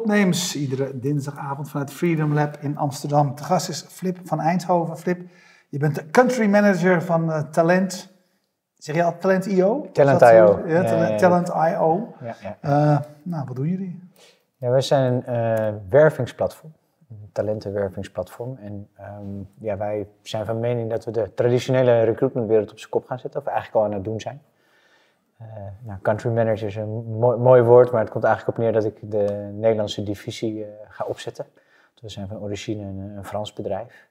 Topnames, iedere dinsdagavond vanuit Freedom Lab in Amsterdam. De gast is Flip van Eindhoven. Flip, je bent de country manager van uh, Talent. Zeg je al Talent IO? Talent.io. Ja, ja, Talent IO. Ja. Uh, nou, wat doen jullie? Ja, wij zijn een uh, wervingsplatform, een talentenwervingsplatform. En um, ja, wij zijn van mening dat we de traditionele recruitmentwereld op zijn kop gaan zetten, of we eigenlijk al aan het doen zijn. Uh, nou, country manager is een mooi, woord, maar het komt eigenlijk op neer dat ik de Nederlandse divisie uh, ga opzetten. We zijn van origine een, Frans bedrijf.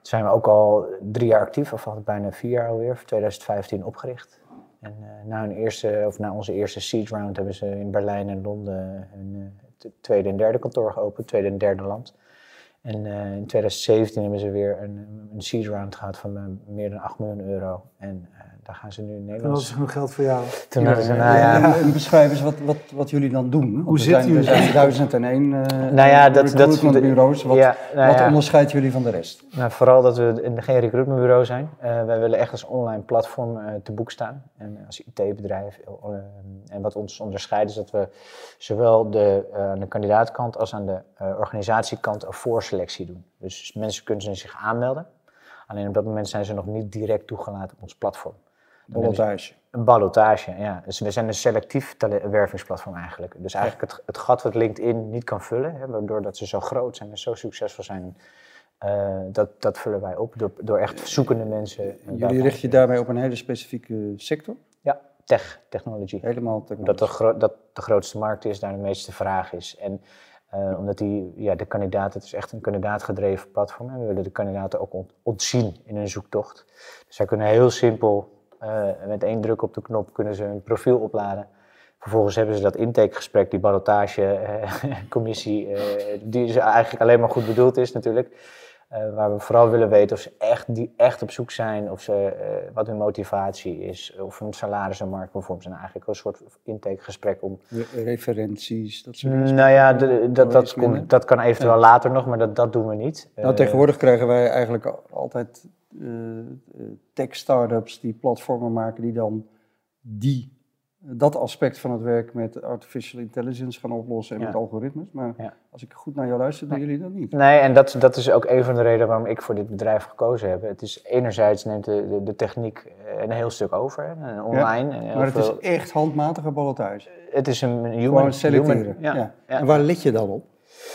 Zijn we ook al drie jaar actief, of bijna vier jaar alweer, voor 2015 opgericht. En uh, na, een eerste, of na onze eerste seed round hebben ze in Berlijn en Londen een tweede en derde kantoor geopend, tweede en derde land. En in 2017 hebben ze weer een, een seed round gehad van meer dan 8 miljoen euro. En daar gaan ze nu in Nederland. Toen hadden ze genoeg geld voor jou. Toen hadden ze, nou ja. En, en beschrijf eens wat, wat, wat jullie dan doen. Want Hoe zitten zijn, er jullie? zijn duizend en één uh, Nou ja, dat- dat- recruitmentbureaus. Wat, ja, nou wat ja. onderscheidt jullie van de rest? Nou, vooral dat we geen recruitmentbureau zijn. Eh, wij willen echt als online platform eh, te boek staan. En als IT-bedrijf. eh, en wat ons onderscheidt is dat we zowel de, eh, aan de kandidaatkant als aan de eh, organisatiekant een voorselectie doen. Dus mensen kunnen zich aanmelden. Alleen op dat moment zijn ze nog niet direct toegelaten op ons platform. Dan ze- Ballotage. Een ballotage, ja. Dus we zijn een selectief wervingsplatform eigenlijk. Dus eigenlijk het, het gat wat LinkedIn niet kan vullen, hè, waardoor dat ze zo groot zijn en zo succesvol zijn, eh, dat, dat vullen wij op door, door echt zoekende mensen. en Jullie richten je daarbij op een hele specifieke sector. Ja, tech, technology. Helemaal Omdat technologie. de, dat de grootste markt is, daar de meeste vraag is. En eh, omdat die, ja, de kandidaat, het is echt een kandidaatgedreven platform. En we willen de kandidaten ook ont- ontzien in hun zoektocht. Dus zij kunnen heel simpel, eh, met één druk op de knop, kunnen ze hun profiel opladen. Vervolgens hebben ze dat intakegesprek, die ballotagecommissie, eh die eigenlijk alleen maar goed bedoeld is natuurlijk. Eh, waar we vooral willen weten of ze echt, die echt op zoek zijn, of ze, eh, wat hun motivatie is, of hun salaris en marktconform zijn. Eigenlijk een soort intakegesprek om Re- Referenties, dat soort dingen. nou ja, de- dat, dat, komt, dat kan eventueel later nog, maar dat, dat doen we niet. Nou, Eh, tegenwoordig krijgen wij eigenlijk al- altijd tech-startups die platformen maken die dan die, dat aspect van het werk met artificial intelligence gaan oplossen en Ja. met algoritmes. Maar Ja. als ik goed naar jou luister, doen jullie dat niet. Nee, en dat, dat is ook een van de redenen waarom ik voor dit bedrijf gekozen heb. Het is enerzijds neemt de, de, de techniek eh, een heel stuk over, hè, online. en heel Maar het is echt handmatige ballotage. het is een human... Gewoon selecteren. human- ja, ja. ja. En waar let je dan op?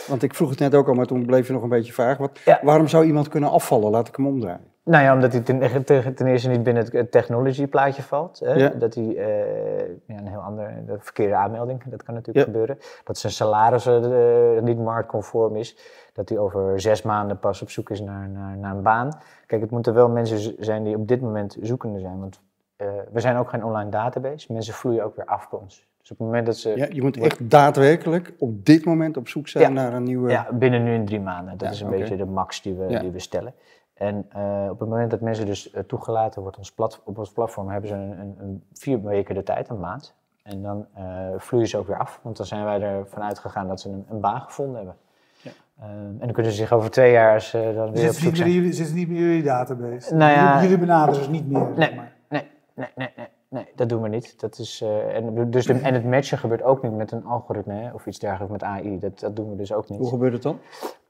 Want ik vroeg het net ook al, maar toen bleef je nog een beetje vaag. Wat, Ja. Waarom zou iemand kunnen afvallen? Laat ik hem omdraaien. Nou ja, omdat hij ten, eerste niet binnen het technology plaatje valt. Hè? Ja. Dat hij eh, ja, een heel ander, de verkeerde aanmelding, dat kan natuurlijk Ja. gebeuren. Dat zijn salaris eh, niet marktconform is. Dat hij over zes maanden pas op zoek is naar, naar, naar een baan. Kijk, het moeten wel mensen zijn die op dit moment zoekende zijn. Want eh, we zijn ook geen online database. Mensen vloeien ook weer af bij ons. Dus op het moment dat ze... Ja, je moet echt daadwerkelijk op dit moment op zoek zijn Ja. naar een nieuwe... Ja, binnen nu in drie maanden. Dat Ja, is een beetje de max die we, die we stellen. En eh, op het moment dat mensen dus eh, toegelaten worden ons plat, op ons platform, hebben ze een, een, een vier weken de tijd, een maand. En dan eh, vloeien ze ook weer af, want dan zijn wij ervan uitgegaan dat ze een, een baan gevonden hebben. Ja. En dan kunnen ze zich over twee jaar als, dan weer Zit op zoek niet, zijn. meer, jullie, zit ze niet meer in jullie database? Nou ja- jullie, benaderen ze niet meer. zeg Nee, maar. nee, nee, nee, nee, nee, dat doen we niet. Dat is, eh, en, dus de, en het matchen gebeurt ook niet met een algoritme hè, of iets dergelijks met AI. Dat, dat doen we dus ook niet. Hoe gebeurt het dan?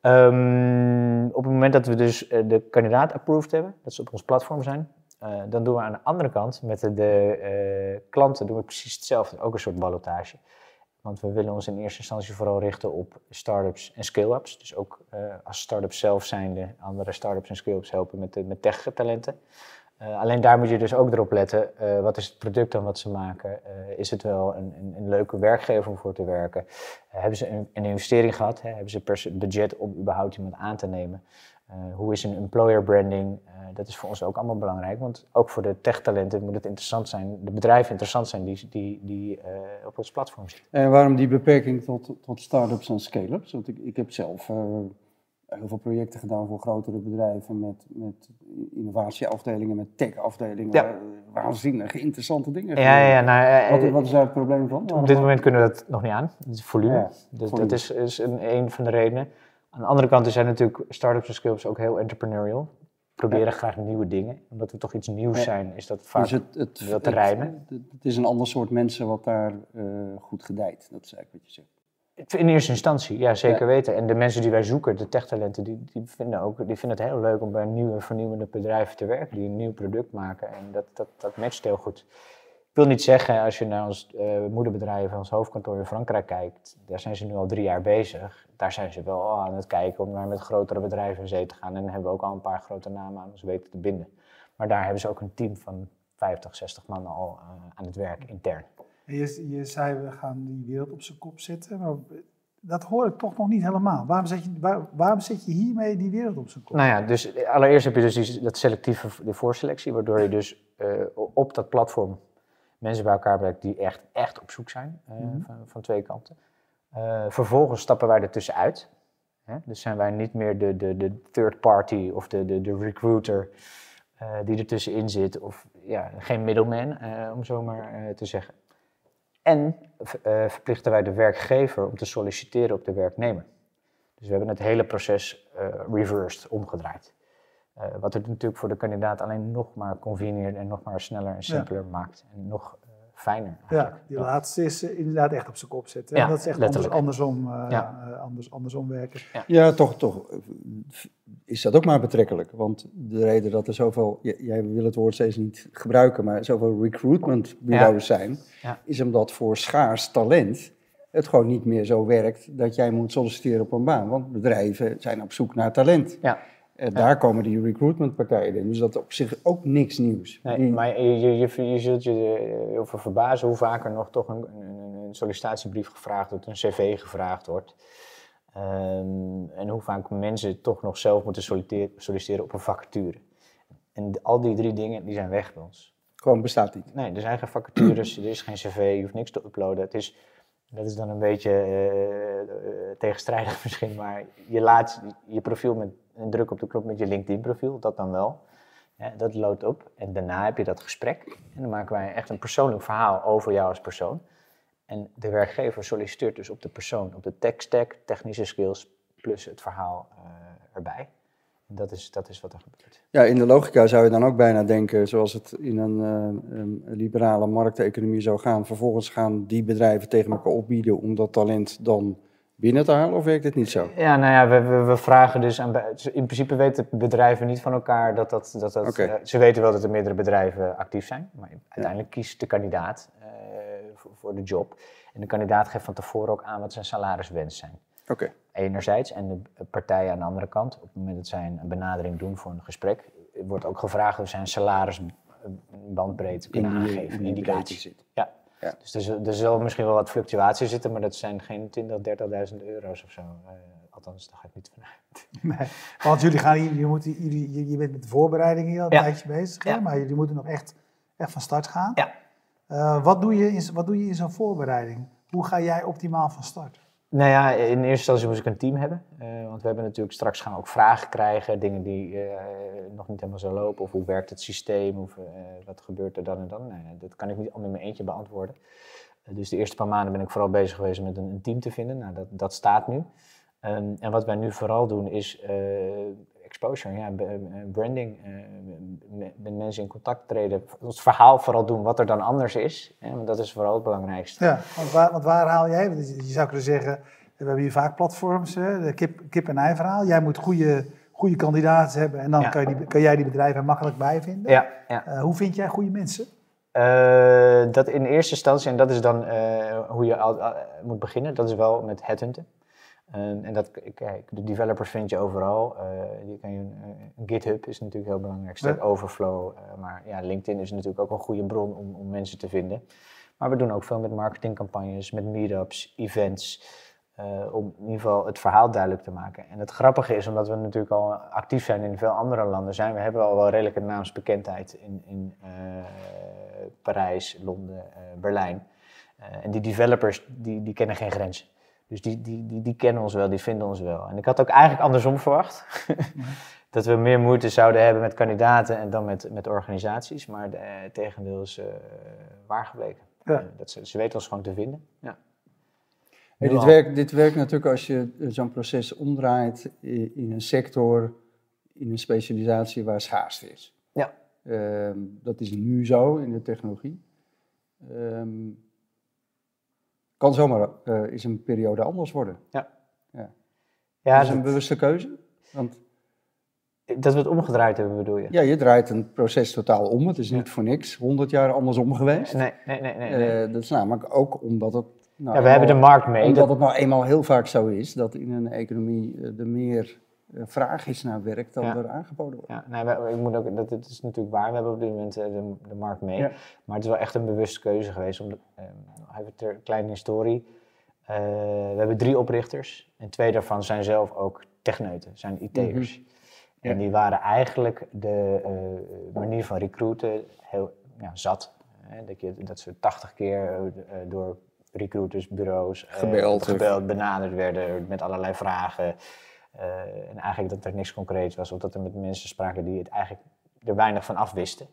Ehm, op het moment dat we dus eh, de kandidaat approved hebben, dat ze op ons platform zijn, eh, dan doen we aan de andere kant met de, de klanten doen we precies hetzelfde, ook een soort ballotage. Want we willen ons in eerste instantie vooral richten op start-ups en scale-ups. Dus ook als start-ups zelf zijnde andere start-ups en scale-ups helpen met, de- met tech-talenten. Eh, alleen daar moet je dus ook erop letten, eh, wat is het product dan wat ze maken? Eh, is het wel een, een, een leuke werkgever om voor te werken? Hebben ze een, een investering gehad? Hè? Hebben ze per budget om überhaupt iemand aan te nemen? Hoe is een employer branding? Dat is voor ons ook allemaal belangrijk, want ook voor de tech-talenten moet het interessant zijn, de bedrijven interessant zijn die, die, die op ons platform zitten. En waarom die beperking tot, tot start-ups en scale-ups? Want ik, ik heb zelf heel veel projecten gedaan voor grotere bedrijven met, met innovatieafdelingen, met tech-afdelingen. Ja. waar Waanzinnig interessante dingen. Ja, ja, nou, eh, Wat, wat is daar het probleem van? Op dit moment kunnen we dat nog niet aan, het volume. Ja, dus volume. dat is, is een, een van de redenen. Aan de andere kant zijn natuurlijk start-ups en scale-ups ook heel entrepreneurial. Proberen graag nieuwe dingen. Omdat we toch iets nieuws zijn, is dat vaak Dus het, het, te het- rijmen. Het, het is een ander soort mensen wat daar eh, goed gedijt. Dat is eigenlijk wat je zegt. In eerste instantie, ja, zeker weten. En de mensen die wij zoeken, de techtalenten, die, die, vinden, ook, die vinden het heel leuk om bij nieuwe, vernieuwende bedrijven te werken, die een nieuw product maken. En dat, dat, dat matcht heel goed. Ik wil niet zeggen, als je naar ons uh, moederbedrijf, ons hoofdkantoor in Frankrijk kijkt, daar zijn ze nu al drie jaar bezig. Daar zijn ze wel aan het kijken om naar met grotere bedrijven in zee te gaan. En dan hebben we ook al een paar grote namen aan ons weten te binden. Maar daar hebben ze ook een team van 50, 60 mannen al uh, aan het werk intern. Je, je zei, we gaan die wereld op zijn kop zetten. Maar dat hoor ik toch nog niet helemaal. Waarom zet je, waar, waarom zet je hiermee die wereld op zijn kop? Nou ja, dus allereerst heb je dus die, dat selectieve de voorselectie, waardoor je dus uh, op dat platform mensen bij elkaar brengt die echt, echt op zoek zijn, uh, mm -hmm. van, van, twee kanten. Uh, vervolgens stappen wij er tussenuit. Hè? Dus zijn wij niet meer de, de, de third party of de, de, de recruiter die er tussenin zit, of ja, geen middleman, om zo maar te zeggen. En uh, verplichten wij de werkgever om te solliciteren op de werknemer. Dus we hebben het hele proces uh, reversed, omgedraaid. Uh, wat het natuurlijk voor de kandidaat alleen nog maar convenient en nog maar sneller en simpeler ja. maakt. En nog fijner. Eigenlijk. Ja, die laatste is inderdaad echt op zijn kop zetten. Ja, en dat is echt anders, andersom, ja. anders, andersom werken. Ja, ja toch, toch is dat ook maar betrekkelijk. Want de reden dat er zoveel, jij wil het woord steeds niet gebruiken, maar zoveel recruitment bureaus ja. zijn, ja. is omdat voor schaars talent het gewoon niet meer zo werkt dat jij moet solliciteren op een baan. Want bedrijven zijn op zoek naar talent. Ja. En daar komen die recruitmentpartijen in. Dus dat is op zich ook niks nieuws. Nee, die, maar je, je, je, je zult je over verbazen hoe vaak er nog toch een, een, een sollicitatiebrief gevraagd wordt, een cv gevraagd wordt. Um, en hoe vaak mensen toch nog zelf moeten solliciteren op een vacature. En al die drie dingen die zijn weg bij ons. Gewoon bestaat niet. Nee, er zijn geen vacatures, er is geen cv, je hoeft niks te uploaden. Het is, dat is dan een beetje uh, tegenstrijdig misschien, maar je laat je profiel met een druk op de knop met je LinkedIn profiel, dat dan wel. Dat loopt op en daarna heb je dat gesprek en dan maken wij echt een persoonlijk verhaal over jou als persoon. En de werkgever solliciteert dus op de persoon, op de tech stack, technische skills, plus het verhaal uh, erbij. Dat is, dat is wat er gebeurt. Ja, in de logica zou je dan ook bijna denken, zoals het in een, uh, een liberale markteconomie zou gaan. Vervolgens gaan die bedrijven tegen elkaar opbieden om dat talent dan binnen te halen, of werkt het niet zo? Ja, nou ja, we, we, we vragen dus aan. In principe weten bedrijven niet van elkaar dat dat. dat, uh, ze weten wel dat er meerdere bedrijven actief zijn, maar uiteindelijk kiest de kandidaat uh, voor, voor de job. En de kandidaat geeft van tevoren ook aan wat zijn salariswens zijn. Oké. Enerzijds, en de partijen aan de andere kant, op het moment dat zij een benadering doen voor een gesprek, wordt ook gevraagd of zij een salarisbandbreedte kunnen In die- aangeven, indicatie. zit. Ja. Ja. Dus er, zul- er zal misschien wel wat fluctuatie zitten, maar dat zijn geen 20.000, 30.000 euro's of zo. Eh, althans, daar ga ik niet vanuit. Nee, want jullie gaan hier, je, moet, jullie, je, bent met de voorbereidingen hier al een Ja. tijdje bezig? Ja. maar jullie moeten nog echt, echt van start gaan. Ja. Eh, wat, doe je in, wat doe je in zo'n voorbereiding? Hoe ga jij optimaal van start? Nou ja, in eerste instantie moest ik een team hebben. eh, want we hebben natuurlijk straks gaan ook vragen krijgen, dingen die eh, nog niet helemaal zo lopen. Of hoe werkt het systeem, of eh, wat gebeurt er dan en dan. Nou dat kan ik niet allemaal in mijn eentje beantwoorden. Dus de eerste paar maanden ben ik vooral bezig geweest met een, een team te vinden. Nou, dat, dat staat nu. Ehm, en wat wij nu vooral doen is exposure, ja, branding. eh, met, mensen in contact treden. Het verhaal vooral doen wat er dan anders is. Hè, want dat is vooral het belangrijkste. Ja, want waar, want waar haal jij? Want je zou kunnen zeggen, we hebben hier vaak platforms, hè, de kip, kip en ei verhaal. Jij moet goede, goede kandidaten hebben en dan Ja. kan, je die, kan jij die bedrijven makkelijk bijvinden. Ja, ja. Eh, hoe vind jij goede mensen? Eh, dat in eerste instantie, en dat is dan hoe je moet beginnen, dat is wel met headhunten. En dat, kijk, de developers vind je overal. Eh, die kan je, eh, GitHub is natuurlijk heel belangrijk, Stack. Overflow. eh, maar ja, LinkedIn is natuurlijk ook een goede bron om, om mensen te vinden. Maar we doen ook veel met marketingcampagnes, met meetups, events. om in ieder geval het verhaal duidelijk te maken. En het grappige is, omdat we natuurlijk al actief zijn in veel andere landen, zijn we hebben al wel redelijke naamsbekendheid in, in Parijs, Londen, Berlijn. En die developers, die, die kennen geen grenzen. Dus die, die, die, die kennen ons wel, die vinden ons wel. En ik had ook eigenlijk andersom verwacht. dat we meer moeite zouden hebben met kandidaten en dan met, met organisaties. Maar de, eh, het tegendeel is eh, waar gebleken. Ja. Eh, dat ze, ze weten ons gewoon te vinden. Ja. Hey, dit, werkt, dit werkt natuurlijk als je zo'n proces omdraait in een sector, in een specialisatie waar schaarste is. Ja. Ehm, dat is nu zo in de technologie. Ehm, kan zomaar uh, eens een periode anders worden. Ja. ja. ja dat is een bewuste keuze. Want dat we het omgedraaid hebben, bedoel je? Ja, je draait een proces totaal om. Het is niet voor niks 100 jaar andersom geweest. Nee, nee, nee. nee, nee. Uh, dat is namelijk ook omdat het. Nou, ja, we hebben de markt mee. Omdat het nou eenmaal heel vaak zo is dat in een economie uh, er meer vraag is naar werk dan ja. er aangeboden wordt. Ja, we, ik moet ook, dat, dat is natuurlijk waar. We hebben op dit moment de, de markt mee. Ja. Maar het is wel echt een bewuste keuze geweest. Om de, even ter kleine historie. we hebben drie oprichters. En twee daarvan zijn zelf ook techneuten, zijn IT'ers. Mm -hmm. En die waren eigenlijk de uh, manier van recruiten heel ja, zat. Hè? Dat, je, dat ze 80 keer uh, door recruiters, bureaus gebeld, gebeld, benaderd werden met allerlei vragen. En eigenlijk dat er niks concreets was, of dat er met mensen spraken die het eigenlijk er weinig van afwisten.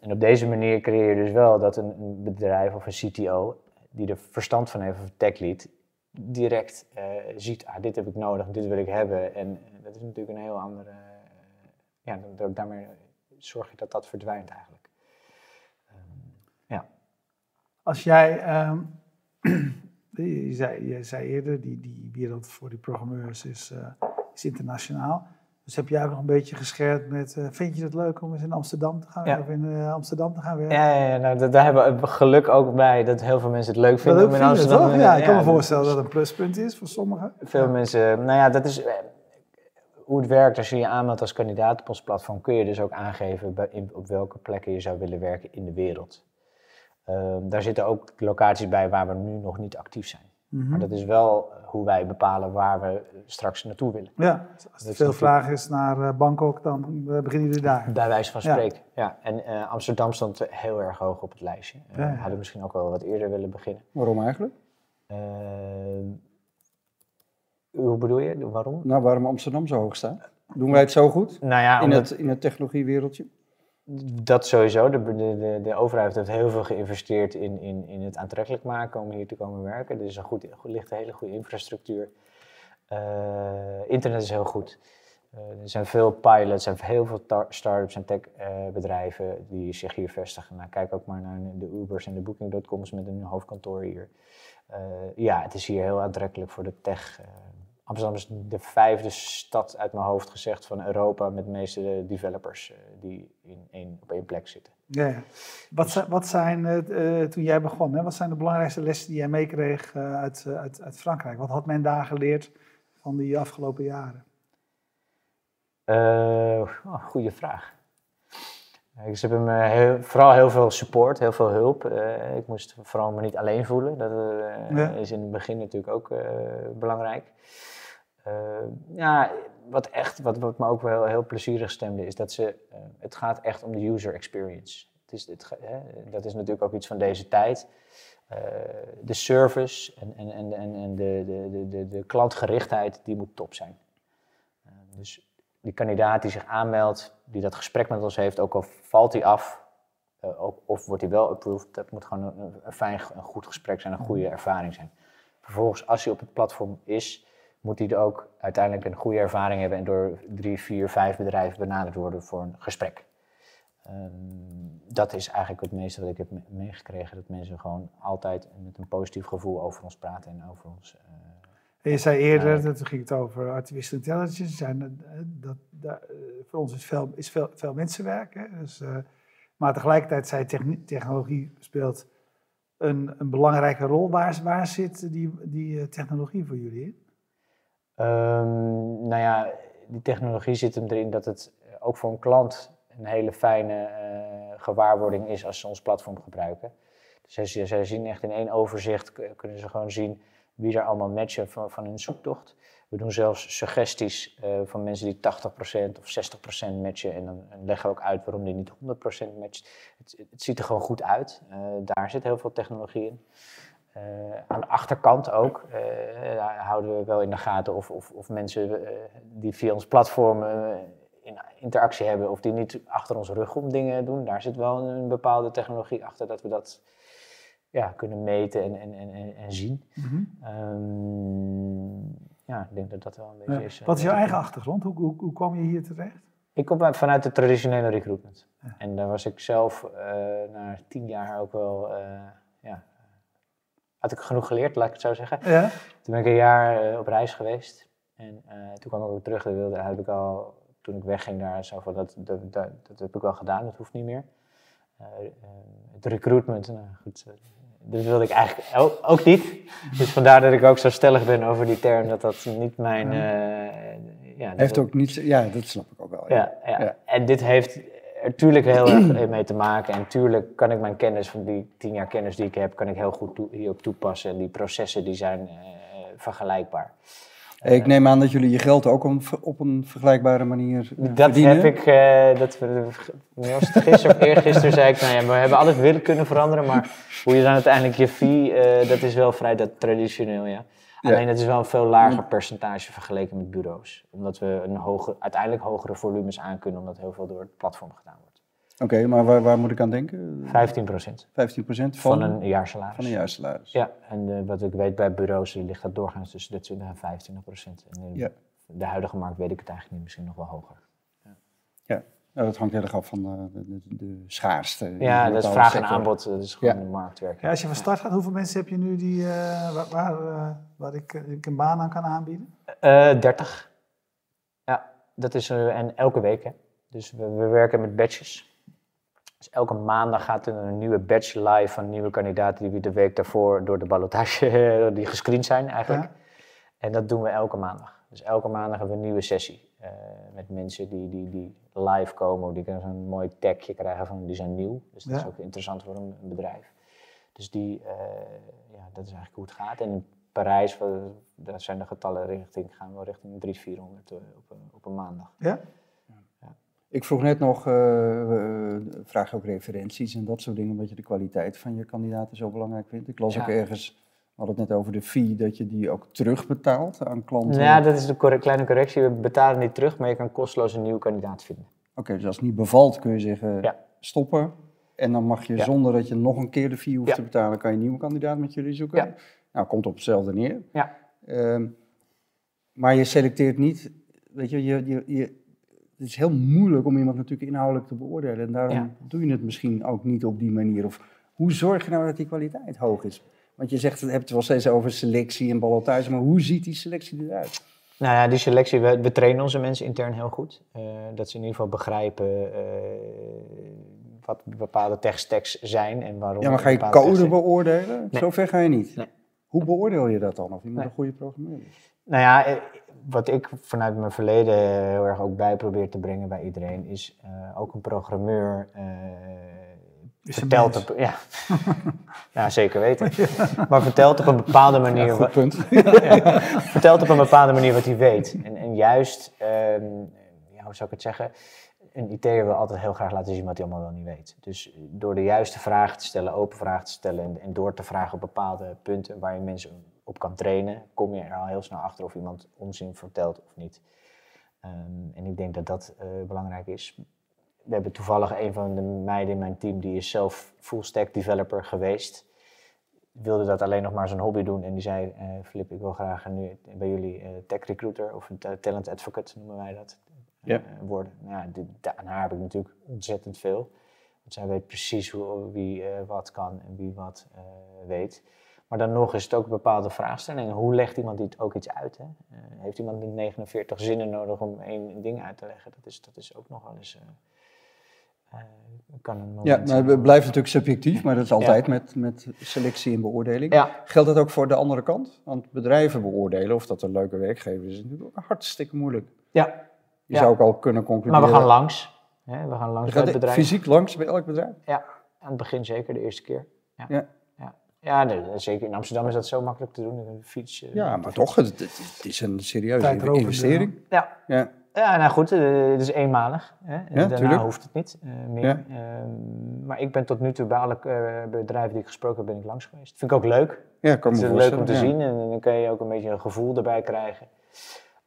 en op deze manier creëer je dus wel dat een, een bedrijf of een CTO, die er verstand van heeft, of tech lead, direct uh, ziet, ah, dit heb ik nodig, dit wil ik hebben. En dat is natuurlijk een heel andere, ja, daarmee zorg je dat dat verdwijnt eigenlijk. Um, ja. Als jij, um, je, zei, je zei eerder, die, die wereld voor die programmeurs is, uh, is internationaal. Dus heb jij ook nog een beetje gescherpt met, uh, vind je het leuk om eens in Amsterdam te gaan, ja. of in uh, Amsterdam te gaan werken? Ja, ja, ja nou, dat, daar hebben we geluk ook bij dat heel veel mensen het leuk vinden dat om in Amsterdam toch? Ja, ik kan me voorstellen dat het een pluspunt is voor sommigen. Veel mensen, nou ja, dat is hoe het werkt als je je aanmeldt als kandidaat op ons platform, kun je dus ook aangeven op welke plekken je zou willen werken in de wereld. Um, daar zitten ook locaties bij waar we nu nog niet actief zijn. Mm -hmm. Maar dat is wel hoe wij bepalen waar we straks naartoe willen. Ja, als er veel vraag is naar uh, Bangkok, dan uh, beginnen jullie daar. Bij wijze van spreken, ja. ja. En uh, Amsterdam stond heel erg hoog op het lijstje. We ja, ja. hadden misschien ook wel wat eerder willen beginnen. Waarom eigenlijk? Ehm, hoe bedoel je? Waarom? Nou, waarom Amsterdam zo hoog staat? Doen wij het zo goed nou ja, in, omdat, het, in het technologiewereldje? Dat sowieso. De, de, de, overheid heeft heel veel geïnvesteerd in, in, in het aantrekkelijk maken om hier te komen werken. Er is een goed, ligt een hele goede infrastructuur. Uh, internet is heel goed. Uh, er zijn veel pilots en heel veel start-ups en techbedrijven uh, die zich hier vestigen. Nou, kijk ook maar naar de Ubers en de Booking.coms met een hoofdkantoor hier. Ja, het is hier heel aantrekkelijk voor de tech. Amsterdam is de vijfde stad uit mijn hoofd gezegd van Europa met de meeste developers die in één, op één plek zitten. Ja, ja. Wat, zijn, wat zijn uh, toen jij begon, hè, wat zijn de belangrijkste lessen die jij meekreeg uh, uit, uit, uit Frankrijk? Wat had men daar geleerd van die afgelopen jaren? Oh, goede vraag. Ik heb hem heel, vooral heel veel support, heel veel hulp. ik moest vooral me niet alleen voelen. Dat ja. is in het begin natuurlijk ook belangrijk. Uh, ja, wat echt, wat, wat me ook wel heel plezierig stemde, is dat ze, uh, het gaat echt om de user experience. Het is, het, hè, dat is natuurlijk ook iets van deze tijd. Uh, de service en, en, en, en, en de, de, de, de, klantgerichtheid, die moet top zijn. dus die kandidaat die zich aanmeldt, die dat gesprek met ons heeft, ook al valt hij af, ook, of wordt hij wel approved, dat moet gewoon een, een fijn, een goed gesprek zijn, een goede ervaring zijn. Vervolgens, als hij op het platform is, moet hij er ook uiteindelijk een goede ervaring hebben en door drie, vier, vijf bedrijven benaderd worden voor een gesprek. Um, dat is eigenlijk het meeste wat ik heb meegekregen, dat mensen gewoon altijd met een positief gevoel over ons praten en over ons. Uh, en je zei eerder, dat ging het over artificial intelligence, zijn, dat, dat, voor ons is veel, is veel, veel mensenwerk. Hè? Dus, uh, maar tegelijkertijd zei technologie speelt een, een belangrijke rol. Waar, waar zit die, die technologie voor jullie in? Um, nou ja, die technologie zit hem erin dat het ook voor een klant een hele fijne uh, gewaarwording is als ze ons platform gebruiken. Dus zij, zien echt in één overzicht, kunnen ze gewoon zien wie er allemaal matchen van, hun zoektocht. We doen zelfs suggesties uh, van mensen die 80% of 60% matchen. En dan leggen we ook uit waarom die niet 100% matcht. Het, het, ziet er gewoon goed uit. Uh, daar zit heel veel technologie in. Uh, aan de achterkant ook uh, houden we wel in de gaten of, of, of mensen uh, die via ons platform in interactie hebben of die niet achter onze rug om dingen doen. Daar zit wel een, een bepaalde technologie achter dat we dat ja, kunnen meten en, en, en, en zien. Mm -hmm. um, ja, ik denk dat dat wel een beetje ja. is. Wat is jouw eigen achtergrond? Hoe, hoe, hoe kwam je hier terecht? Ik kom vanuit de traditionele recruitment. Ja. En daar was ik zelf na tien jaar ook wel ja, had ik genoeg geleerd, laat ik het zo zeggen. Ja? Toen ben ik een jaar eh, op reis geweest. En eh, toen kwam ik ook terug. Dat wilde, heb ik al, toen ik wegging daar, zo van, dat, dat, dat, dat heb ik wel gedaan, dat hoeft niet meer. Eh, het recruitment, nou goed, dat wilde ik eigenlijk ook, ook niet. Dus vandaar dat ik ook zo stellig ben over die term, dat dat niet mijn... ja, dat Heeft ook niet, ja, dat snap ik ook wel. ja, ja. Ja. en dit heeft er tuurlijk heel erg mee te maken. En tuurlijk kan ik mijn kennis, van die tien jaar kennis die ik heb, kan ik heel goed toe- hierop toepassen. En die processen die zijn eh, vergelijkbaar. Ik neem aan dat jullie je geld ook op een vergelijkbare manier eh, Dat verdienen. heb ik, eh, dat we, gisteren of eergisteren zei ik, nou ja, we hebben alles willen kunnen veranderen, maar hoe je dan uiteindelijk je fee, eh, dat is wel vrij dat traditioneel, ja. Alleen het is wel een veel lager percentage vergeleken met bureaus. Omdat we een hoge, uiteindelijk hogere volumes aankunnen, omdat heel veel door het platform gedaan wordt. Oké, maar waar, waar moet ik aan denken? 15 procent 15% van, van, een jaarsalaris. van een jaarsalaris. Ja, en eh, wat ik weet bij bureaus eh, ligt dat doorgaans tussen de 20 en 25 procent. En in Ja. de huidige markt weet ik het eigenlijk niet, misschien nog wel hoger. Ja, nou, dat hangt heel erg af van eh, de, de, de schaarste. Ja, de dat is vraag en aanbod, dat is gewoon Ja. de marktwerking. Ja, als je van start gaat, hoeveel mensen heb je nu die, eh, waar, waar, eh, waar ik, eh, ik een baan aan kan aanbieden? Eh 30. Ja, dat is eh, en elke week. Hè. Dus we, we werken met batches. Dus elke maandag gaat er een nieuwe batch live van nieuwe kandidaten die we de week daarvoor door de ballotage eh, die gescreend zijn eigenlijk. Ja. En dat doen we elke maandag. Dus elke maandag hebben we een nieuwe sessie eh, met mensen die, die, die live komen. Die kunnen zo'n mooi tagje krijgen van die zijn nieuw. Dus dat is Ja. ook interessant voor een, een bedrijf. Dus die, eh, ja, dat is eigenlijk hoe het gaat. En in Parijs, wa- daar zijn de getallen richting, gaan we richting 300, 400 eh, op, een, op een maandag. Ja? Ik vroeg net nog, eh, eh, vraag je ook referenties en dat soort dingen, omdat je de kwaliteit van je kandidaten zo belangrijk vindt. Ik las Ja. ook ergens, we hadden het net over de fee, dat je die ook terugbetaalt aan klanten. Ja, dat is de corre- kleine correctie. We betalen niet terug, maar je kan kosteloos een nieuwe kandidaat vinden. Oké, dus als het niet bevalt kun je zeggen Ja. stoppen. En dan mag je Ja. zonder dat je nog een keer de fee hoeft Ja. te betalen, kan je een nieuwe kandidaat met jullie zoeken. Nou, komt op hetzelfde neer. Ja. Ehm, maar je selecteert niet, weet je, je, je, je, het is heel moeilijk om iemand natuurlijk inhoudelijk te beoordelen. En daarom doe je het misschien ook niet op die manier. Of hoe zorg je nou dat die kwaliteit hoog is? Want je zegt, je hebt het wel steeds over selectie en ballotage, maar hoe ziet die selectie eruit? Nou ja, die selectie, we, we trainen onze mensen intern heel goed. Eh, dat ze in ieder geval begrijpen eh, wat bepaalde techstacks zijn en waarom. Ja, maar ga je code techstacks- beoordelen? Nee. Zover ga je niet. Nee. Hoe beoordeel je dat dan? Of iemand Nee. een goede programmeur is? Nou ja, eh, wat ik vanuit mijn verleden heel erg ook bij probeer te brengen bij iedereen, is ook een programmeur Is vertelt op, ja. ja, zeker weten. Maar vertelt op een bepaalde manier. Ja, goed punt. ja, vertelt op een bepaalde manier wat hij weet. En, en juist, ehm, ja, hoe zou ik het zeggen? Een IT'er wil altijd heel graag laten zien wat hij allemaal wel niet weet. Dus door de juiste vragen te stellen, open vragen te stellen en, en door te vragen op bepaalde punten waar je mensen op kan trainen, kom je er al heel snel achter of iemand onzin vertelt of niet. Ehm, en ik denk dat dat eh, belangrijk is. We hebben toevallig een van de meiden in mijn team, die is zelf full stack developer geweest wilde dat alleen nog maar zijn hobby doen. En die zei, eh Filip, ik wil graag nu bij jullie eh, tech recruiter of een ta- talent advocate noemen wij dat Ja. eh, worden. Nou, ja, dit- da- aan haar heb ik natuurlijk ontzettend veel. Want zij weet precies hoe, wie wat kan en wie wat weet. Maar dan nog is het ook een bepaalde vraagstelling. Hoe legt iemand dit ook iets uit? Hè? Heeft iemand niet 49 zinnen nodig om één ding uit te leggen? Dat is, dat is ook nog wel eens... eh, kan een moment Ja, maar het blijft natuurlijk subjectief, maar dat is altijd met, met selectie en beoordeling. Ja, Geldt dat ook voor de andere kant? Want bedrijven beoordelen of dat een leuke werkgever is, is natuurlijk hartstikke moeilijk. ja, Je Ja. zou ook al kunnen concluderen. maar we gaan langs. Hè? We gaan langs bij het bedrijf. fysiek langs bij elk bedrijf? Ja, aan het begin zeker, de eerste keer. Ja, Ja. nee, zeker. In Amsterdam is dat zo makkelijk te doen. Een fiets. eh, Ja, maar toch, het, het- is een serieuze investering. Ja. Ja. Ja, nou goed, eh, het is eenmalig. Hè. Daarna tuurlijk. hoeft het niet eh, meer. Ja. Ehm, maar ik ben tot nu toe bij alle eh, bedrijven die ik gesproken heb, ben ik langs geweest. Vind ik ook leuk. Ja, kan Het is leuk om te ja. zien en dan kan je ook een beetje een gevoel erbij krijgen.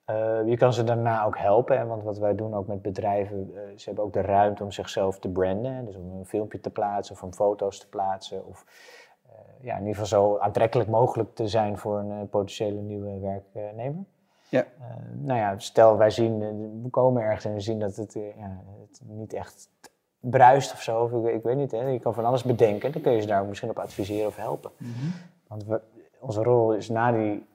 Eh, je kan ze daarna ook helpen, hè, want wat wij doen ook met bedrijven, ze hebben ook de ruimte om zichzelf te branden. hè, Dus om een filmpje te plaatsen of om foto's te plaatsen. Of ja, in ieder geval zo aantrekkelijk mogelijk te zijn voor een potentiële nieuwe werknemer. Ja. Eh, nou ja, stel wij zien, we komen ergens en we zien dat het, eh, ja, het niet echt bruist of zo. Of ik, ik weet niet, hè, je kan van alles bedenken. Dan kun je ze daar misschien op adviseren of helpen. Mhm. Want we, onze rol is na die,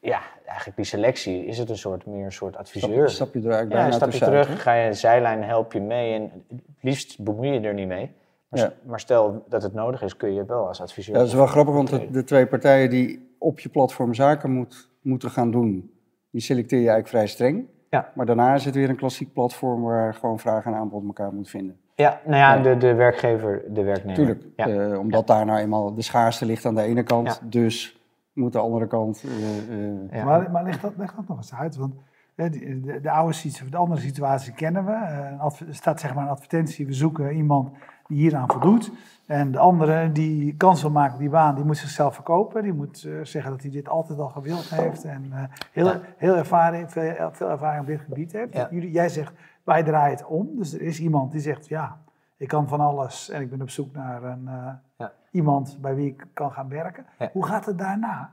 ja, eigenlijk die selectie, is het een soort meer een soort adviseur. Stap, stap je er eigenlijk ja, bijna een stapje terug, ga je een zijlijn, help je mee en het liefst bemoei je er niet mee. Maar, Ja. maar stel dat het nodig is, kun je wel als adviseur. Ja, dat is wel grappig, want de, de twee partijen die op je platform zaken moet, moeten gaan doen, die selecteer je eigenlijk vrij streng. Ja. Maar daarna is het weer een klassiek platform waar gewoon vraag en aanbod elkaar moet vinden. Ja, nou ja, Ja. de, de werkgever, de werknemer. Tuurlijk, Ja. eh, omdat daar nou eenmaal de schaarste ligt aan de ene kant, Ja. dus moet de andere kant... eh, eh, Ja. Maar, maar leg, dat, leg dat nog eens uit. Want de, de, oude situatie, de andere situatie kennen we. Eh, er staat zeg maar een advertentie, we zoeken iemand die hieraan voldoet. En de andere die kans wil maken op die baan, die moet zichzelf verkopen. Die moet eh, zeggen dat hij dit altijd al gewild heeft. En eh, heel, heel ervaring, veel, veel ervaring op dit gebied heeft. Ja. Jullie, jij zegt, wij draaien het om. Dus er is iemand die zegt, ja, ik kan van alles. En ik ben op zoek naar een, Ja. iemand bij wie ik kan gaan werken. Ja. Hoe gaat het daarna?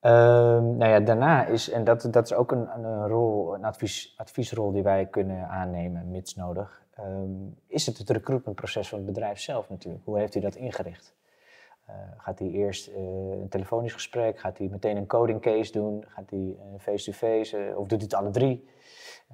Ehm, nou ja, daarna is, en dat, dat is ook een, een rol, een advies, adviesrol die wij kunnen aannemen, mits nodig, ehm, is het het recruitmentproces van het bedrijf zelf natuurlijk. Hoe heeft hij dat ingericht? Eh, gaat hij eerst eh, een telefonisch gesprek? Gaat hij meteen een coding case doen? Gaat hij eh, face-to-face? of doet hij het alle drie?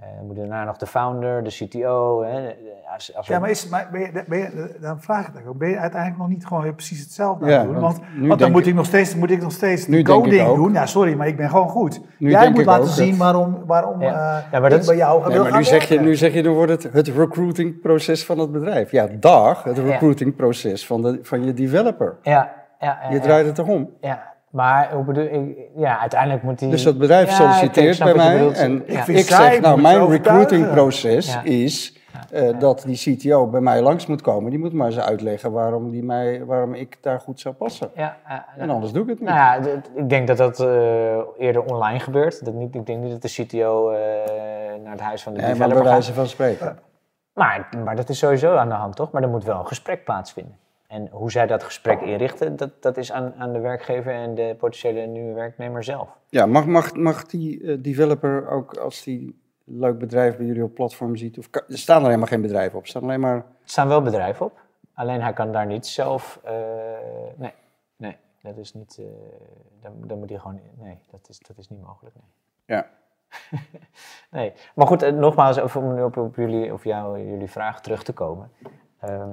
Eh, moet daarna nog de founder, de CTO? Hè? Als, als we- Ja, maar, is, maar ben je, ben je, dan vraag ik het ook. Ben je uiteindelijk nog niet gewoon weer precies hetzelfde aan Ja, het doen? want Want, dan moet ik- ik, nog steeds, moet ik nog steeds Nu coding doen. Ja, sorry, maar ik ben gewoon goed. Nu Jij moet ik laten zien dat- waarom, waarom Ja. eh, Ja, maar dat is- bij jou Nee, maar nu zeg, je, nu zeg je, dan wordt het het recruitingproces van het bedrijf. Ja, dag, het recruitingproces van, de, van je developer. ja, ja, ja, Je ja. draait het toch om? Ja, maar hoe bedoel ik? Ja, uiteindelijk moet hij. Dus dat bedrijf Ja, solliciteert bij mij bedoelt. en Ja. ik, zeg, nou, mijn recruitingproces Ja. is eh, dat die CTO bij mij langs moet komen. Die moet maar eens uitleggen waarom, die mij, waarom ik daar goed zou passen. Ja. En anders doe ik het niet. Nou ja, ik denk dat dat eh, eerder online gebeurt. Dat niet, ik denk niet dat de CTO eh, naar het huis van de nee, maar developer bij gaat. wijze van spreken. Maar, maar dat is sowieso aan de hand, toch? Maar er moet wel een gesprek plaatsvinden. En hoe zij dat gesprek inrichten, dat, dat is aan, aan de werkgever en de potentiële nieuwe werknemer zelf. Ja, mag, mag, mag die eh, developer ook als die leuk bedrijf bij jullie op platform ziet, of kan- er staan er helemaal geen bedrijven op, er staan alleen maar... Er staan wel bedrijven op, alleen hij kan daar niet zelf. eh, nee, nee, dat is niet. eh, dan, dan moet hij gewoon. Nee, dat is, dat is niet mogelijk. Nee. Ja. nee. Maar goed, nogmaals, om nu op, op jullie, of jou, jullie vraag terug te komen. Ehm,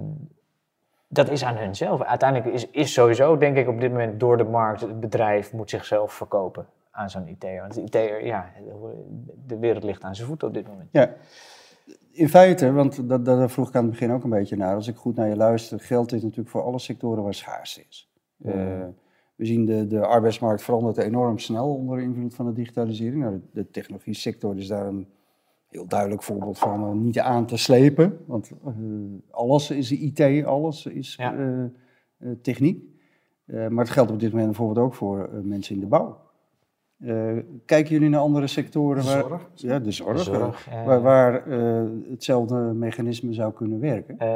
dat is aan hun zelf. Uiteindelijk is, is sowieso, denk ik, op dit moment door de markt, het bedrijf moet zichzelf verkopen aan zo'n IT'er. Want de IT'er, ja, de wereld ligt aan zijn voeten op dit moment. Ja, in feite, want dat, dat vroeg ik aan het begin ook een beetje naar. Als ik goed naar je luister, geldt dit natuurlijk voor alle sectoren waar schaarste is. Eh, we zien de, de arbeidsmarkt verandert enorm snel onder invloed van de digitalisering. Nou, de, de technologie sector is daar een heel duidelijk voorbeeld van. eh, niet aan te slepen, want eh, alles is IT, alles is Ja. eh, eh, techniek. Eh, maar het geldt op dit moment bijvoorbeeld ook voor mensen in de bouw. Eh, kijken jullie naar andere sectoren? Waar, Zorg. Ja, de zorg. De waar waar eh, hetzelfde mechanisme zou kunnen werken. Eh,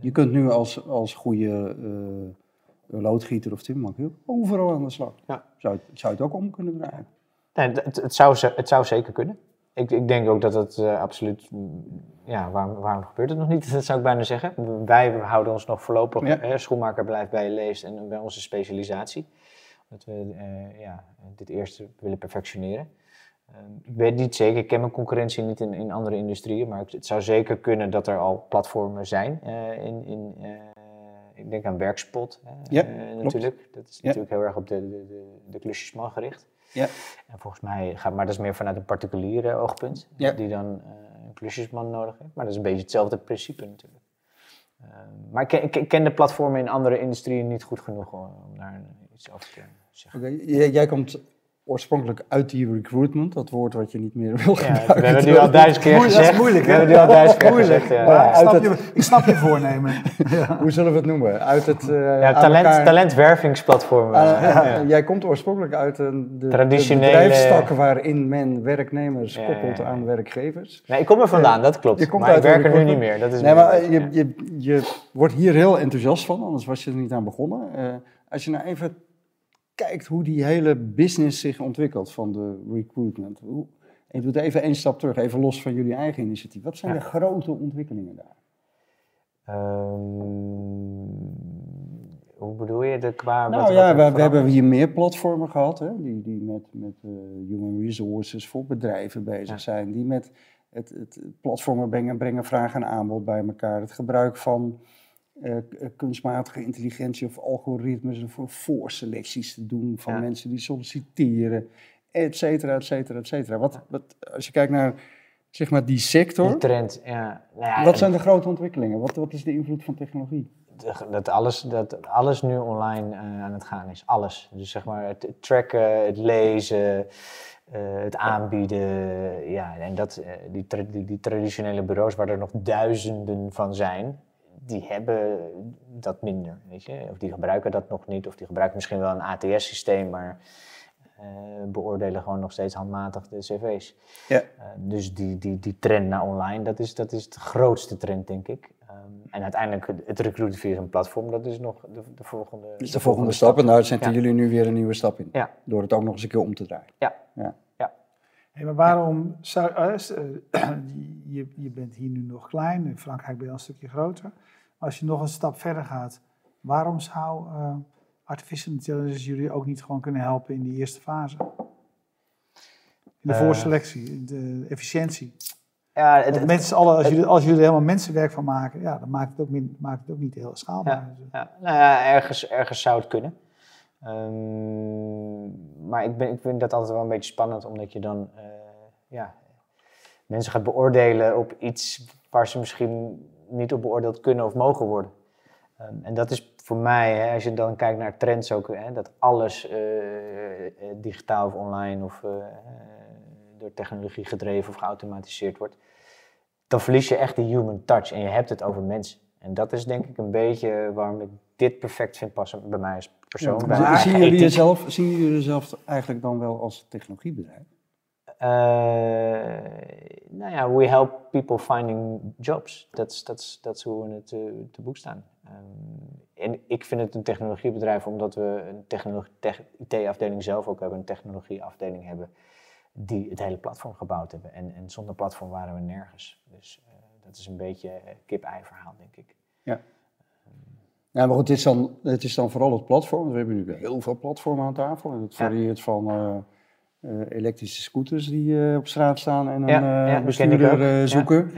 Je kunt nu als, als goede eh, loodgieter of timmerman overal aan de slag. Ja. Zou, je- zou je het ook om kunnen draaien? Nee, het, het, zou, ze- het zou zeker kunnen. Ik, ik denk ook dat het eh, absoluut. mm, Ja, waarom, waarom gebeurt het nog niet? Dat zou ik bijna zeggen. Wij houden ons nog voorlopig. Ja. Hè, schoenmaker blijft bij je leest en bij onze specialisatie. Dat we eh, ja, dit eerste willen perfectioneren. Ehm, ik weet niet zeker, ik ken mijn concurrentie niet in, in andere industrieën, maar het, zou zeker kunnen dat er al platformen zijn. eh, in, in, ik denk aan Werkspot Ja, natuurlijk. Dat is natuurlijk heel erg op de, de, de, de klusjesman gericht. Ja. En volgens mij gaat, maar dat is meer vanuit een particuliere oogpunt, Ja. die dan eh, een klusjesman nodig heeft. Maar dat is een beetje hetzelfde principe natuurlijk. Ehm, maar ik ken, ik de platformen in andere industrieën niet goed genoeg om daar iets over te zeggen. Jij komt oorspronkelijk uit die recruitment, dat woord wat je niet meer wil Ja, gebruiken. we hebben het nu al duizend keer Moeilijk, dat gezegd. is moeilijk, We hè? hebben het nu al duizend keer Moeilijk. gezegd. Ja. Ik, snap het- je, ik snap je voornemen. ja. Hoe zullen we het noemen? Uit het eh, Ja, talent, elkaar- talentwervingsplatform. eh, ja, ja. Jij komt oorspronkelijk uit een de, Traditionele- de bedrijfstak waarin men werknemers Ja, koppelt aan werkgevers. Nee, ik kom er vandaan, dat klopt. Je komt maar uit ik werk de er nu niet meer. Dat is Nee, meer- maar eh, je, je, je wordt hier heel enthousiast van, anders was je er niet aan begonnen. Eh, als je nou even kijkt hoe die hele business zich ontwikkelt van de recruitment. Hoe, je doet even één stap terug, even los van jullie eigen initiatief. Wat zijn Ja. de grote ontwikkelingen daar? Ehm, hoe bedoel je? De, qua, Nou wat- ja, wat we, hebben hier meer platformen gehad, hè, die, die met, met eh, human resources voor bedrijven bezig Ja. zijn. Die met het, het platformen brengen, brengen vraag en aanbod bij elkaar. Het gebruik van eh, eh, kunstmatige intelligentie of algoritmes voor voorselecties te doen van Ja. mensen die solliciteren, et cetera, et cetera, et cetera. Wat, wat, als je kijkt naar zeg maar, die sector, Die trend, ja. Nou ja, wat zijn de grote ontwikkelingen? Wat, wat is de invloed van technologie? dat alles, dat alles nu online eh, aan het gaan is. Alles. Dus zeg maar het, tracken, het lezen, het aanbieden. Ja, en dat, die, tra- die, die traditionele bureaus waar er nog duizenden van zijn, die hebben dat minder. Weet je? Of die gebruiken dat nog niet. Of die gebruiken misschien wel een ATS-systeem, maar eh, beoordelen gewoon nog steeds handmatig de cv's. Ja. Eh, dus die, die, die trend naar online, dat is, dat is de grootste trend, denk ik. Ehm, en uiteindelijk het- recruiten via een platform, dat is nog de, de volgende is de volgende stap en daar zetten Ja. jullie nu weer een nieuwe stap in. Ja. Door het ook nog eens een keer om te draaien. Ja. Hey, maar waarom zou, eh, eh, je, je bent hier nu nog klein, in Frankrijk ben je al een stukje groter. Als je nog een stap verder gaat, waarom zou eh, artificial intelligence jullie ook niet gewoon kunnen helpen in die eerste fase? In de voorselectie, de efficiëntie. Ja, het, mensen, alle, als, jullie, als jullie er helemaal mensenwerk van maken, ja, dan maakt het ook, min, maakt het ook niet heel schaalbaar. Ja, nou ja, ergens, ergens zou het kunnen. Ehm, maar ik, ben, ik vind dat altijd wel een beetje spannend, omdat je dan eh, ja, mensen gaat beoordelen op iets waar ze misschien niet op beoordeeld kunnen of mogen worden. Ehm, en dat is voor mij, hè, als je dan kijkt naar trends ook, hè, dat alles eh, eh, digitaal of online of door technologie gedreven of geautomatiseerd wordt, dan verlies je echt de human touch en je hebt het over mensen. En dat is denk ik een beetje waarom ik dit perfect vind passen bij mij als persoon. Ja, bij zien- jullie jezelf, zien jullie jezelf eigenlijk dan wel als technologiebedrijf? Eh, nou ja, we help people finding jobs. Dat is- hoe we het eh, te boek staan. Ehm, en ik vind het een technologiebedrijf omdat we een technologie, tech- IT-afdeling zelf ook hebben, een technologieafdeling hebben, die het hele platform gebouwd hebben. En, en zonder platform waren we nergens. Dus eh, dat is een beetje kip-ei verhaal, denk ik. Ja, maar goed, het is, dan, het is dan vooral het platform. We hebben nu heel veel platformen aan tafel. En het Ja. varieert van eh, eh, elektrische scooters die eh, op straat staan en een Ja, ja, ik bestuurder Ja, zoeken.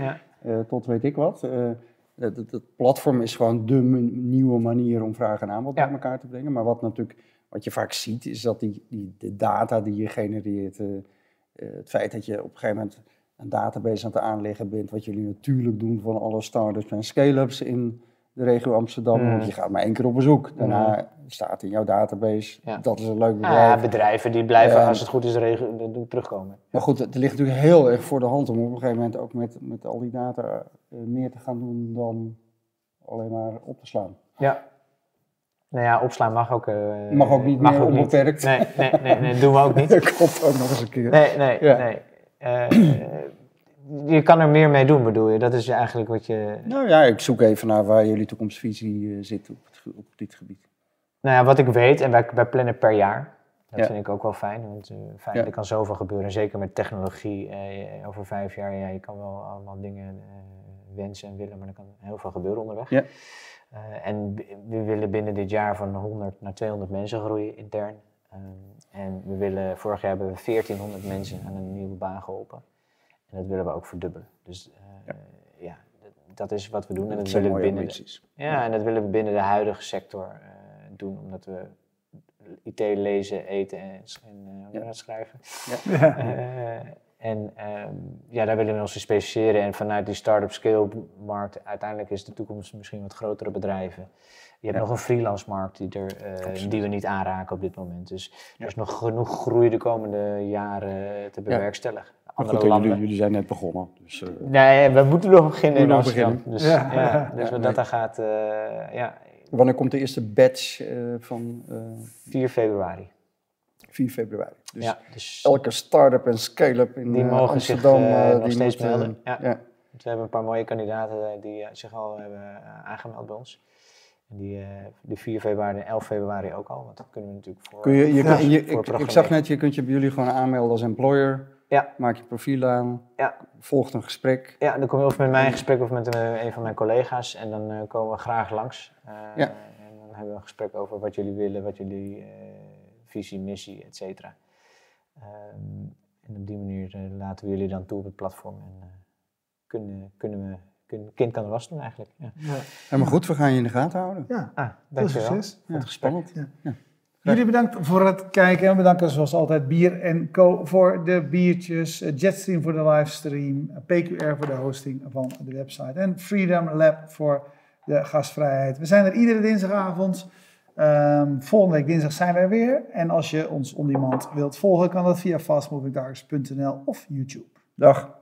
Ja, tot weet ik wat. Het, het- het platform is gewoon de nieuwe manier om vraag en aanbod Ja. bij elkaar te brengen. Maar wat natuurlijk, wat je vaak ziet, is dat die, die, de data die je genereert, het feit dat je op een gegeven moment een database aan het aanleggen bent, wat jullie natuurlijk doen van alle start-ups en scale-ups in de regio Amsterdam. Mm. Want je gaat maar één keer op bezoek. Daarna staat in jouw database, Ja. dat is een leuk bedrijf. ja, bedrijven die blijven, als het goed is, de- de- terugkomen. Maar goed, het ligt natuurlijk heel erg voor de hand om op een gegeven moment ook met, met al die data eh, meer te gaan doen dan alleen maar op te slaan. Ja. Nou ja, opslaan mag ook. eh, Mag ook niet meer onbeperkt. Nee, nee, nee, nee, dat doen we ook niet. Dat komt ook nog eens een keer. Nee, nee, Ja. nee. Eh, je kan er meer mee doen, bedoel je? Dat is eigenlijk wat je... Nou ja, ik zoek even naar waar jullie toekomstvisie eh, zit op, het op dit gebied. Nou ja, wat ik weet, en wij, wij plannen per jaar. Dat Ja. vind ik ook wel fijn, want eh, fijn, Ja. er kan zoveel gebeuren. Zeker met technologie. eh, over vijf jaar, ja, je kan wel allemaal dingen wensen en willen, maar er kan heel veel gebeuren onderweg. Ja. En we- we willen binnen dit jaar van 100 naar 200 mensen groeien intern. Ehm, en we willen, vorig jaar hebben we 1400 mensen aan een nieuwe baan geholpen. En dat willen we ook verdubbelen. Dus eh, ja, dat, dat is wat we doen. En dat willen we binnen de- ja, en dat willen we binnen de huidige sector eh, doen, omdat we IT lezen, eten en, eh, Ja. schrijven. Ja. En ehm, ja, daar willen we ons in specialiseren. En vanuit die start-up scale-markt, uiteindelijk is de toekomst misschien wat grotere bedrijven. Je hebt Ja. nog een freelance markt die, er, die we niet aanraken op dit moment. Dus Ja. er is nog genoeg groei de komende jaren te bewerkstelligen. Maar goed, jullie, jullie zijn net begonnen. Dus, eh, Nee, we moeten nog beginnen in Moeten nog Amsterdam. beginnen. Dus, Ja. ja. dus Ja, wat nee. dat dan gaat, eh, ja, wanneer komt de eerste batch eh, van eh 4 februari. 4 februari? Dus ja, dus elke start-up en scale-up in Die mogen zich, Amsterdam... eh, eh, nog die steeds moet, melden. Ja. ja. we hebben een paar mooie kandidaten die zich al hebben aangemeld bij ons. En die, eh de 4 februari en 11 februari ook al, want dat kunnen we natuurlijk voor... Kun je, je, Ja, je- voor ik, ik zag net, je kunt je bij jullie gewoon aanmelden als employer. Ja. Maak je profiel aan. Ja. Volgt een gesprek. Ja, dan kom je of met mij in gesprek of met een, een van mijn collega's en dan eh, komen we graag langs. Eh, Ja. En dan hebben we een gesprek over wat jullie willen, wat jullie eh, visie, missie, et cetera. Ehm, en op die manier eh, laten we jullie dan toe op het platform en eh, kunnen, kunnen we, kun, kind kan er was doen eigenlijk. Ja. Ja, Helemaal goed, we gaan je in de gaten houden. ja. Ah, veel dankjewel succes. voor het gesprek. Spannend. Jullie bedankt voor het kijken en bedanken zoals altijd Bier Co voor de biertjes, eh, Jetstream voor de livestream, PQR voor de hosting van de website en Freedom Lab voor de gastvrijheid. We zijn er iedere dinsdagavond. Ehm, volgende week dinsdag zijn wij weer. En als je ons on demand wilt volgen, kan dat via fastmovingtargets.nl of YouTube. Dag.